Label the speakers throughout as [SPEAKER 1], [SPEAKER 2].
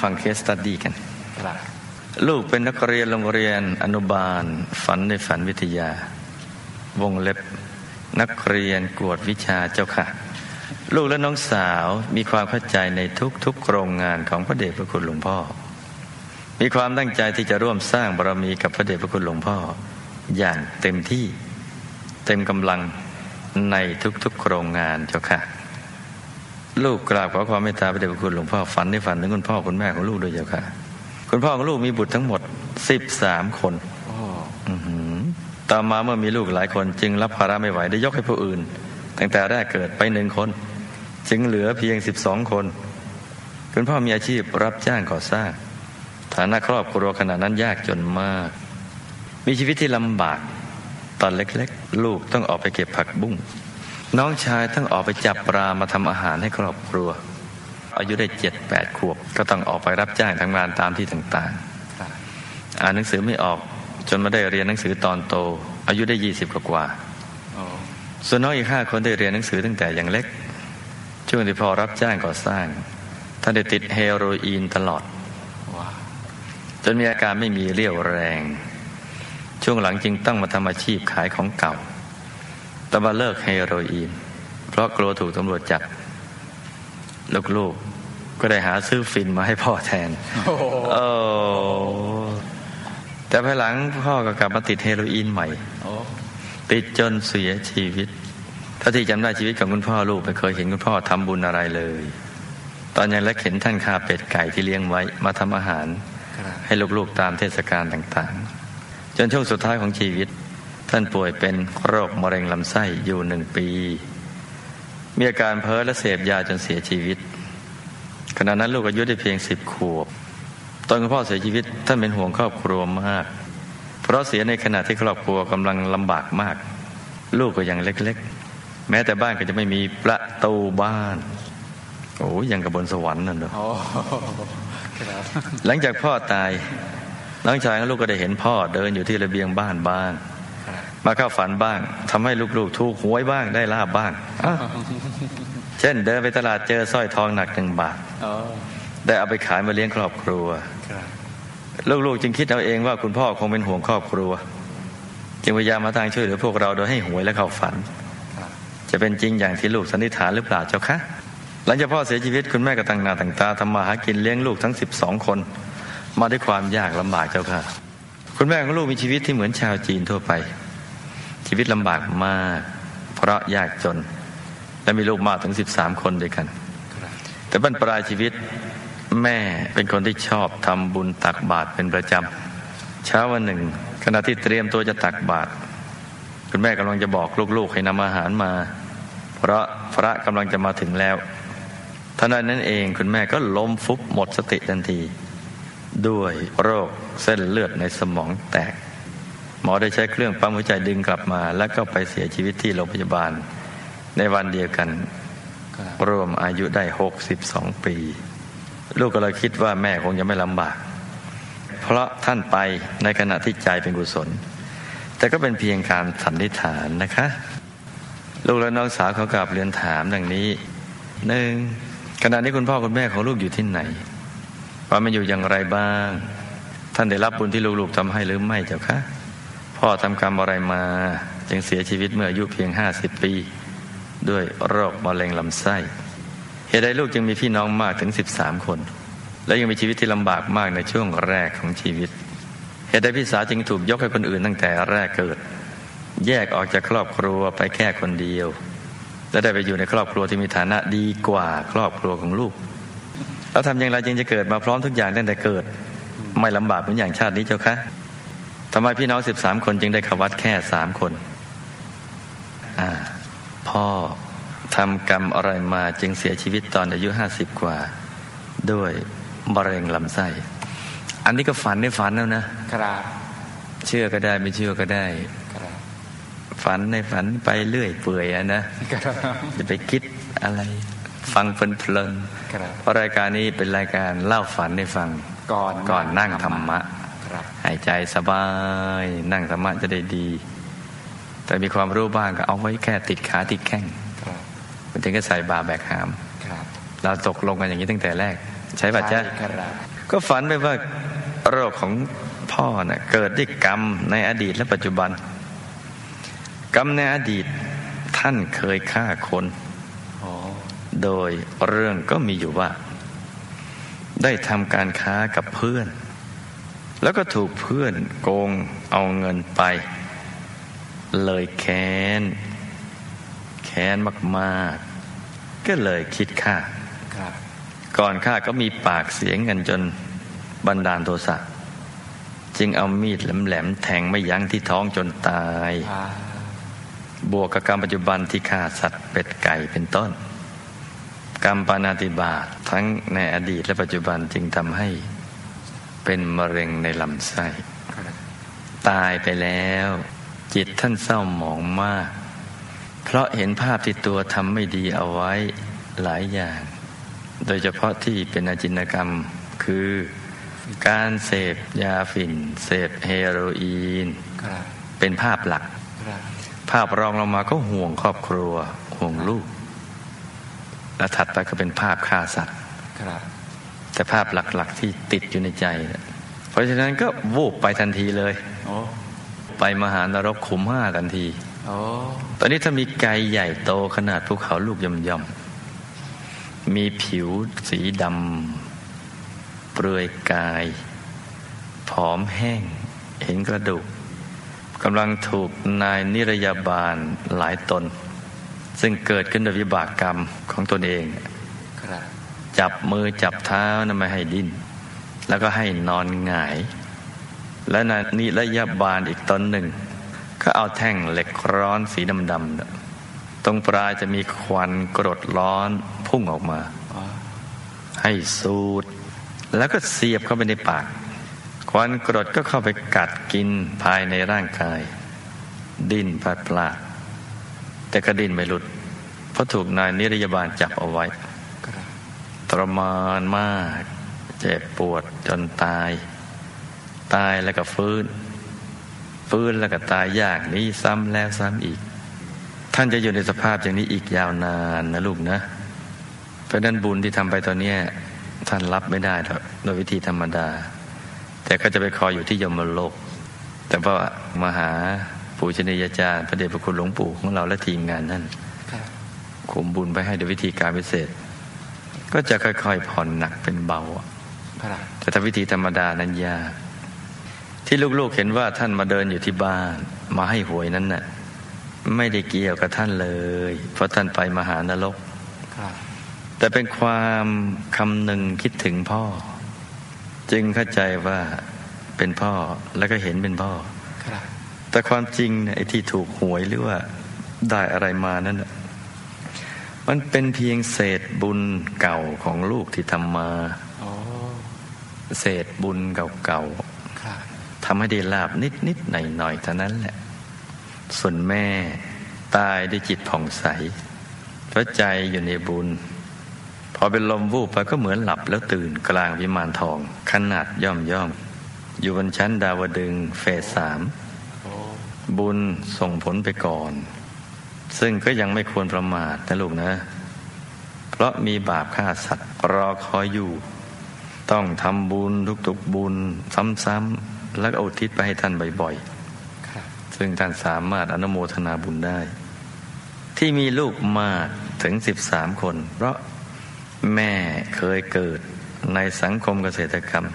[SPEAKER 1] ฟังเคสตัดดี้กัน
[SPEAKER 2] ครับ
[SPEAKER 1] ลูกเป็นนักเรียนโรงเรียนอนุบาล ฝันในฝันวิทยา วงเล็บนักเรียนกวดวิชาเจ้าค่ะ ลูกและน้องสาวมีความเข้าใจในทุกๆโครงงานของพระเดชพระคุณหลวงพ่อ มีความตั้งใจที่จะร่วมสร้างบารมีกับพระเดชพระคุณหลวงพ่อ อย่างเต็มที่เต็มกำลังในทุกๆโครงงานเจ้าค่ะ ลูกกราบขอความเมตตาพระเดชพระคุณหลวงพ่อฝันในฝันถึงคุณพ่อคุณแม่ของลูกด้วยเจ้าค่ะ คุณพ่อของลูกมีบุตรทั้งหมดสิบสามคน
[SPEAKER 2] โอ้
[SPEAKER 1] อื้อหือต่อมาเมื่อมีลูกหลายคนจึงรับภาระไม่ไหวได้ยกให้ผู้อื่น ตั้งแต่แรกเกิดไปหนึ่งคน จึงเหลือเพียงสิบสองคน คุณพ่อมีอาชีพรับจ้างก่อสร้าง ฐานะครอบครัวขณะนั้นยากจนมาก มีชีวิตที่ลำบาก ตอนเล็กๆ ลูกต้องออกไปเก็บผักบุ้ง น้องชายต้องออกไปจับปลามาทำอาหารให้ครอบครัว อายุได้เจ็ดแปดขวบ ก็ต้องออกไปรับจ้างทำงานตามที่ต่างๆ
[SPEAKER 2] ครับ
[SPEAKER 1] อ่านหนังสือไม่ออกจนมาได้เรียนหนังสือตอนโต อายุได้ยี่สิบกว่า
[SPEAKER 2] โอ้
[SPEAKER 1] ๆส่วนน้องอีกห้าคนได้เรียนหนังสือตั้งแต่ยังเล็ก ช่วงที่พอรับจ้างก่อสร้างท่านได้ติดเฮโรอีนตลอด
[SPEAKER 2] ว้าว
[SPEAKER 1] จนมีอาการไม่มีเรี่ยวแรง ช่วงหลังจึงต้องมาทำอาชีพขายของเก่าแต่มาเลิกเฮโรอีน เพราะกลัวถูกตำรวจจับลูกๆก็ได้หาซื้อฟินมาให้พ่อแทน
[SPEAKER 2] โอ้โห
[SPEAKER 1] โอ้แต่ภายหลังพ่อก็กลับมาติดเฮโรอีนใหม่
[SPEAKER 2] โอ้
[SPEAKER 1] ติดจนเสียชีวิตถ้าที่จำได้ชีวิตของคุณพ่อลูกไม่เคยเห็นคุณพ่อทำบุญอะไรเลย ตอนยังเล็กเห็นท่านฆ่าเป็ดไก่ที่เลี้ยงไว้มาทำอาหาร
[SPEAKER 2] ครับ
[SPEAKER 1] ให้ลูกๆตามเทศกาลต่างๆ จนช่วงสุดท้ายของชีวิต ท่านป่วยเป็นโรคมะเร็งลำไส้อยู่หนึ่งปี มีอาการเพ้อและเสพยาจนเสียชีวิต ขณะนั้นลูกอายุได้เพียงสิบขวบ ตอนคุณพ่อเสียชีวิตท่านเป็นห่วงครอบครัวมาก เพราะเสียในขณะที่ครอบครัวกำลังลำบากมาก ลูกก็ยังเล็กๆ แม้แต่บ้านก็จะไม่มีประตูบ้าน โอ้ยยังกับบนสวรรค์นั่นเนอะ
[SPEAKER 2] โอ้ครับ
[SPEAKER 1] หลังจากพ่อตายน้องชายของลูกก็ได้เห็นพ่อเดินอยู่ที่ระเบียงบ้านบ้าง
[SPEAKER 2] ครับ
[SPEAKER 1] มาเข้าฝันบ้างทำให้ลูกๆ ถูกหวยบ้างได้ลาบบ้าง เช่นเดินไปตลาดเจอสร้อยทองหนักหนึ่งบาทได้เอาไปขายมาเลี้ยงครอบครัวลูกๆจึงคิดเอาเองว่าคุณพ่อคงเป็นห่วงครอบครัว จึงพยายามมาทางช่วยเหลือพวกเราโดยให้หวยและเข้าฝัน จะเป็นจริงอย่างที่ลูกสันนิษฐานหรือเปล่าเจ้าคะหลังจากพ่อเสียชีวิตคุณแม่ก็ตั้งหน้าตั้งตาทำมาหากินเลี้ยงลูกทั้ง12คน มาด้วยความยากลำบากเจ้าค่ะ คุณแม่ของลูกมีชีวิตที่เหมือนชาวจีนทั่วไป ชีวิตลำบากมาก เพราะยากจน และมีลูกมากถึง13คนด้วยกัน แต่บรรปลายชีวิตแม่เป็นคนที่ชอบทำบุญตักบาตรเป็นประจำเช้าวันหนึ่ง ขณะที่เตรียมตัวจะตักบาตรคุณแม่กำลังจะบอกลูกๆให้นำอาหารมา เพราะพระกำลังจะมาถึงแล้วท่านั้นเองคุณแม่ก็ล้มฟุบหมดสติทันที ด้วยโรคเส้นเลือดในสมองแตก หมอได้ใช้เครื่องปั๊มหัวใจดึงกลับมา แล้วก็ไปเสียชีวิตที่โรงพยาบาล ในวันเดียวกัน
[SPEAKER 2] รับ
[SPEAKER 1] รวมอายุได้ 62 ปี ลูกก็เลยคิดว่าแม่คงจะไม่ลำบาก เพราะท่านไปในขณะที่ใจเป็นกุศล แต่ก็เป็นเพียงการสันนิษฐานนะคะ ลูกและน้องสาวเขากลับเรียนถามดังนี้หนึ่งขณะนี้คุณพ่อคุณแม่ของลูกอยู่ที่ไหนว่ามันอยู่อย่างไรบ้าง ท่านได้รับบุญที่ลูกๆทำให้หรือไม่เจ้าคะ พ่อทำกรรมอะไรมา จึงเสียชีวิตเมื่ออายุเพียง50ปี ด้วยโรคมะเร็งลำไส้ เหตุใดลูกจึงมีพี่น้องมากถึง13คน และยังมีชีวิตที่ลำบากมากในช่วงแรกของชีวิต เหตุใดพี่สาวจึงถูกยกให้คนอื่นตั้งแต่แรกเกิด แยกออกจากครอบครัวไปแค่คนเดียว และได้ไปอยู่ในครอบครัวที่มีฐานะดีกว่าครอบครัวของลูกแล้วทำอย่างไรจึงจะเกิดมาพร้อมทุกอย่างตั้งแต่เกิด ไม่ลำบากเหมือนอย่างชาตินี้เจ้าคะ ทำไมพี่น้องสิบสามคนจึงได้ขวัดแค่สามคนอ่าพ่อทำกรรมอะไรมาจึงเสียชีวิตตอนอายุห้าสิบกว่า ด้วยมะเร็งลำไส้ อันนี้ก็ฝันในฝันแล้วนะ
[SPEAKER 2] ครับ
[SPEAKER 1] เชื่อก็ได้ไม่เชื่อก็ได้
[SPEAKER 2] ครับ
[SPEAKER 1] ฝันในฝันไปเรื่อยเปื่อยอะนะ
[SPEAKER 2] ครับ
[SPEAKER 1] จะไปคิดอะไรฟังเพลิน
[SPEAKER 2] ครับ
[SPEAKER 1] ๆเพราะรายการนี้เป็นรายการเล่าฝันให้ฟัง
[SPEAKER 2] ก่อน
[SPEAKER 1] ก่อนนั่งธรรมะ
[SPEAKER 2] ครับ
[SPEAKER 1] หายใจสบาย นั่งธรรมะจะได้ดี แต่มีความรู้บ้างก็เอาไว้แค่ติดขาติดแข้ง
[SPEAKER 2] ครับ
[SPEAKER 1] มันถึงก็ใส่บาแบกหาม
[SPEAKER 2] ครับ
[SPEAKER 1] เราตกลงกันอย่างนี้ตั้งแต่แรก ใช่ป่ะจ๊ะ
[SPEAKER 2] ใช่ครับ
[SPEAKER 1] ก็ฝันไปว่าโรคของพ่อเนะ่ะเกิดด้วยกรรมในอดีตและปัจจุบัน กรรมในอดีตท่านเคยฆ่าคน
[SPEAKER 2] อ๋อ
[SPEAKER 1] โดยเรื่องก็มีอยู่ว่า ได้ทำการค้ากับเพื่อน แล้วก็ถูกเพื่อนโกงเอาเงินไป เลยแค้น แค้นมากๆ ก็เลยคิดฆ่า
[SPEAKER 2] ครับ
[SPEAKER 1] ก่อนฆ่าก็มีปากเสียงกันจนบันดาลโทสะจึงเอามีดแหลมๆแทงไม่ยั้งที่ท้องจนตาย
[SPEAKER 2] พา
[SPEAKER 1] บวกกับกรรมปัจจุบันที่ฆ่าสัตว์เป็ดไก่เป็นต้น กรรมปานาติบาตทั้งในอดีตและปัจจุบันจึงทำให้ เป็นมะเร็งในลำไส้
[SPEAKER 2] ครับ
[SPEAKER 1] ตายไปแล้ว จิตท่านเศร้าหมองมาก เพราะเห็นภาพที่ตัวทำไม่ดีเอาไว้หลายอย่าง โดยเฉพาะที่เป็นอาจินกรรมคือ การเสพยาฝิ่น เสพเฮโรอีน
[SPEAKER 2] ครับ
[SPEAKER 1] เป็นภาพหลัก
[SPEAKER 2] ครับ
[SPEAKER 1] ภาพรองลงมาก็ห่วงครอบครัว ห่วงลูก และถัดไปก็เป็นภาพฆ่าสัตว์
[SPEAKER 2] ครับ
[SPEAKER 1] แต่ภาพหลัก ๆ ที่ติดอยู่ในใจเนี่ยเพราะฉะนั้นก็วูบไปทันทีเลย
[SPEAKER 2] โอ้
[SPEAKER 1] ไปมหานรกขุมห้าทันที
[SPEAKER 2] โอ้
[SPEAKER 1] ตอนนี้ถ้ามีไกใหญ่โตขนาดภูเขาลูกย่อมๆ มีผิวสีดำเปลือยกาย ผอมแห้ง เห็นกระดูกกำลังถูกนายนิรยาบาลหลายตน ซึ่งเกิดขึ้นโดยวิบากกรรมของตนเอง
[SPEAKER 2] ครับ
[SPEAKER 1] จับมือจับเท้านะไม่ให้ดิ้น แล้วก็ให้นอนหงาย และนายนิรยาบาลอีกตนหนึ่ง ก็เอาแท่งเหล็กร้อนสีดำๆตรงปลายจะมีควันกรดร้อนพุ่งออกมา ให้สูดแล้วก็เสียบเข้าไปในปาก ควันกรดก็เข้าไปกัดกินภายในร่างกาย ดิ้นพลัดพลาดแต่ก็ดิ้นไม่หลุดเพราะถูกนายนิรยาบาลจับเอาไว้ ทรมานมาก เจ็บปวดจนตาย ตายแล้วก็ฟื้น ฟื้นแล้วก็ตายยากนี้ซ้ำแล้วซ้ำอีก ท่านจะอยู่ในสภาพอย่างนี้อีกยาวนานนะลูกนะ เพราะฉะนั้นบุญที่ทำไปตอนเนี้ยท่านรับไม่ได้หรอกโดยวิธีธรรมดา แต่ก็จะไปคอยอยู่ที่ยมโลก แต่ว่ามาหาปู่ชนียาจารย์พระเดชพระคุณหลวงปู่ของเราและทีมงานนั่น
[SPEAKER 2] ครับ
[SPEAKER 1] คุมบุญไปให้โดยวิธีการพิเศษ ก็จะค่อยๆผ่อนหนักเป็นเบาอะ
[SPEAKER 2] ครับ
[SPEAKER 1] แต่ถ้าวิธีธรรมดานั้นยาก ที่ลูกๆเห็นว่าท่านมาเดินอยู่ที่บ้าน มาให้หวยนั้นน่ะไม่ได้เกี่ยวกับท่านเลย เพราะท่านไปมหานรก
[SPEAKER 2] ครับ
[SPEAKER 1] แต่เป็นความคำหนึ่งคิดถึงพ่อ จึงเข้าใจว่าเป็นพ่อแล้วก็เห็นเป็นพ่อ
[SPEAKER 2] ครับ
[SPEAKER 1] แต่ความจริงเนี่ยไอ้ที่ถูกหวยหรือว่าได้อะไรมานั่นน่ะ มันเป็นเพียงเศษบุญเก่าของลูกที่ทำมา
[SPEAKER 2] โอ้
[SPEAKER 1] เศษบุญเก่า
[SPEAKER 2] ครับ
[SPEAKER 1] ๆทำให้ได้ลาบนิดนิดๆหน่อยหน่อยๆเท่านั้นแหละ ส่วนแม่ตายด้วยจิตผ่องใสเพราะใจอยู่ในบุญ พอเป็นลมวูบไปก็เหมือนหลับแล้วตื่นกลางวิมานทอง ขนาดย่อมย่อมๆอยู่บนชั้นดาวดึงส์เฟสสาม
[SPEAKER 2] โอ้
[SPEAKER 1] บุญส่งผลไปก่อน ซึ่งก็ยังไม่ควรประมาทนะลูกนะ เพราะมีบาปฆ่าสัตว์รอคอยอยู่ ต้องทำบุญทุกๆบุญ ซ้ำๆแล้วก็อุทิศไปให้ท่านบ่อย
[SPEAKER 2] ครับ
[SPEAKER 1] ๆซึ่งท่านสามารถอนุโมทนาบุญได้ ที่มีลูกมากถึงสิบสามคน เพราะแม่เคยเกิดในสังคมเกษตรกรรม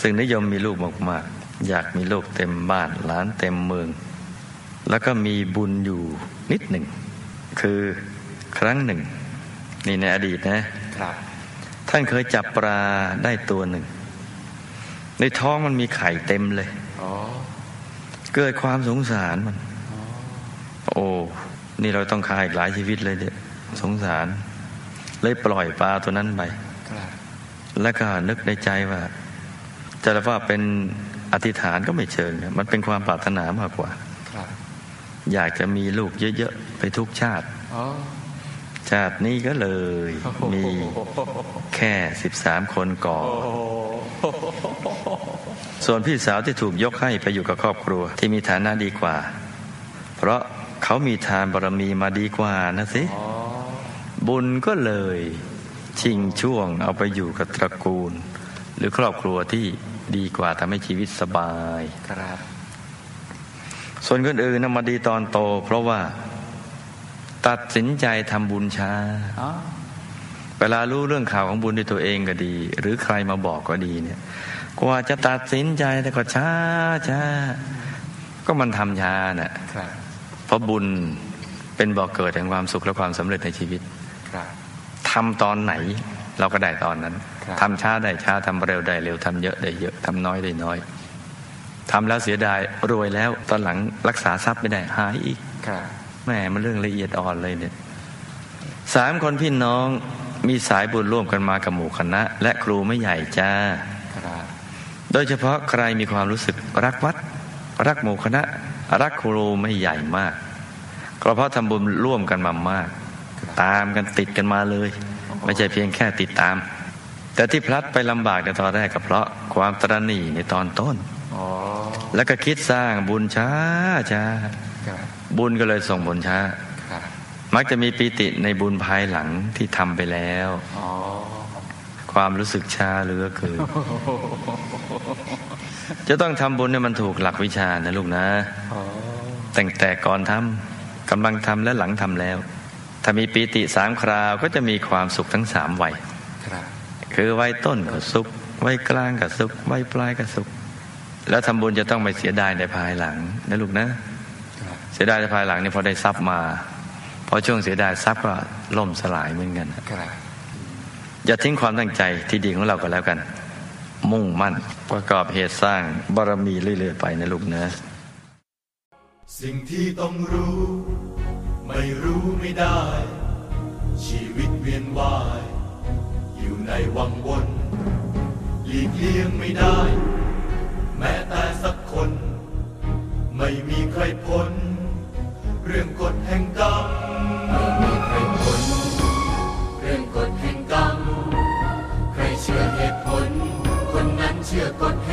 [SPEAKER 1] ซึ่งนิยมมีลูกมากๆ อยากมีลูกเต็มบ้านหลานเต็มเมือง แล้วก็มีบุญอยู่ นิดหนึ่ง คือครั้งหนึ่ง นี่ในอดีตนะ
[SPEAKER 2] ครับ
[SPEAKER 1] ท่านเคยจับปลาได้ตัวหนึ่ง ในท้องมันมีไข่เต็มเลย
[SPEAKER 2] โอ้
[SPEAKER 1] เกิดความสงสารมัน
[SPEAKER 2] โอ้
[SPEAKER 1] โอ้นี่เราต้องฆ่าอีกหลายชีวิตเลยเด็กสงสาร เลยปล่อยปลาตัวนั้นไป
[SPEAKER 2] ครับ
[SPEAKER 1] แล้วก็นึกในใจว่าจะว่าเป็นอธิษฐานก็ไม่เชิงนะมันเป็นความปรารถนามากกว่า
[SPEAKER 2] ครับ
[SPEAKER 1] อยากจะมีลูกเยอะๆไปทุกชาติ
[SPEAKER 2] โอ้
[SPEAKER 1] ชาตินี้ก็เลย มีแค่สิบสามคนก่อน
[SPEAKER 2] โอ้
[SPEAKER 1] ส่วนพี่สาวที่ถูกยกให้ไปอยู่กับครอบครัวที่มีฐานะดีกว่า เพราะเขามีทานบารมีมาดีกว่านะสิ
[SPEAKER 2] โอ้
[SPEAKER 1] บุญก็เลยชิงช่วงเอาไปอยู่กับตระกูล หรือครอบครัวที่ดีกว่าทำให้ชีวิตสบาย
[SPEAKER 2] ครับ
[SPEAKER 1] ส่วนคนอื่นนะมาดีตอนโต เพราะว่า ตัดสินใจทำบุญช้า
[SPEAKER 2] อ๋อ
[SPEAKER 1] เวลารู้เรื่องข่าวของบุญด้วยตัวเองก็ดี หรือใครมาบอกก็ดีเนี่ย กว่าจะตัดสินใจแต่ก็ช้าช้าก็มันทำช้าน่ะ
[SPEAKER 2] ครับ
[SPEAKER 1] เพราะบุญเป็นบ่อกเกิดแห่งความสุขและความสำเร็จในชีวิต
[SPEAKER 2] ครับ
[SPEAKER 1] ทำตอนไหนเราก็ได้ตอนนั้น
[SPEAKER 2] ครับ
[SPEAKER 1] ทำช้าได้ช้าทำเร็วได้เร็วทำเยอะได้เยอะทำน้อยได้น้อย ทำแล้วเสียดายรวยแล้วตอนหลังรักษาทรัพย์ไม่ได้หายอีก
[SPEAKER 2] ครับ
[SPEAKER 1] แหมมันเรื่องละเอียดอ่อนเลยเนี่ยสามคนพี่น้องมีสายบุญร่วมกันมากับหมู่คณะ และครูไม่ใหญ่จ้า
[SPEAKER 2] ครับ
[SPEAKER 1] โดยเฉพาะใครมีความรู้สึกรักวัด รักหมู่คณะ รักครูไม่ใหญ่มากก็เพราะทำบุญร่วมกันมามาก ตามกันติดกันมาเลย ไม่ใช่เพียงแค่ติดตาม แต่ที่พลัดไปลำบากในตอนแรกก็เพราะความตระหนี่ในตอนต้น
[SPEAKER 2] อ๋อ
[SPEAKER 1] แล้วก็คิดสร้างบุญช้าช้า
[SPEAKER 2] ครับ
[SPEAKER 1] บุญก็เลยส่งผลช้า
[SPEAKER 2] ครับ
[SPEAKER 1] มักจะมีปีติในบุญภายหลังที่ทำไปแล้ว
[SPEAKER 2] อ๋อ
[SPEAKER 1] ความรู้สึกช้าเหลือเกินจะต้องทำบุญเนี่ยมันถูกหลักวิชานะลูกนะ
[SPEAKER 2] อ๋อ
[SPEAKER 1] ตั้งแต่ก่อนทำกำลังทำและหลังทำแล้ว ถ้ามีปีติสามคราวก็จะมีความสุขทั้งสามวัย
[SPEAKER 2] ครับ
[SPEAKER 1] คือวัยต้นก็สุขวัยกลางก็สุขวัยปลายก็สุข แล้วทำบุญจะต้องไม่เสียดายในภายหลังนะลูกนะ
[SPEAKER 2] ครับ
[SPEAKER 1] เสียดายในภายหลังเนี่ยพอได้ทรัพย์มาพอช่วงเสียดายทรัพย์ก็ล่มสลายเหมือนกัน
[SPEAKER 2] ครับ
[SPEAKER 1] อย่าทิ้งความตั้งใจที่ดีของเราก็แล้วกัน มุ่งมั่นประกอบเหตุสร้างบารมีเรื่อยๆไปนะลูกนะ
[SPEAKER 3] สิ่งที่ต้องรู้ ไม่รู้ไม่ได้ ชีวิตเวียนว่าย อยู่ในวังวน หลีกเลี่ยงไม่ได้ แม้แต่สักคน ไม่มีใครพ้น เรื่องกฎแห่งกรรม ไม่มีใครพ้น เรื่องกฎแห่งกรรม ใครเชื่อเหตุผล คนนั้นเชื่อกฎแห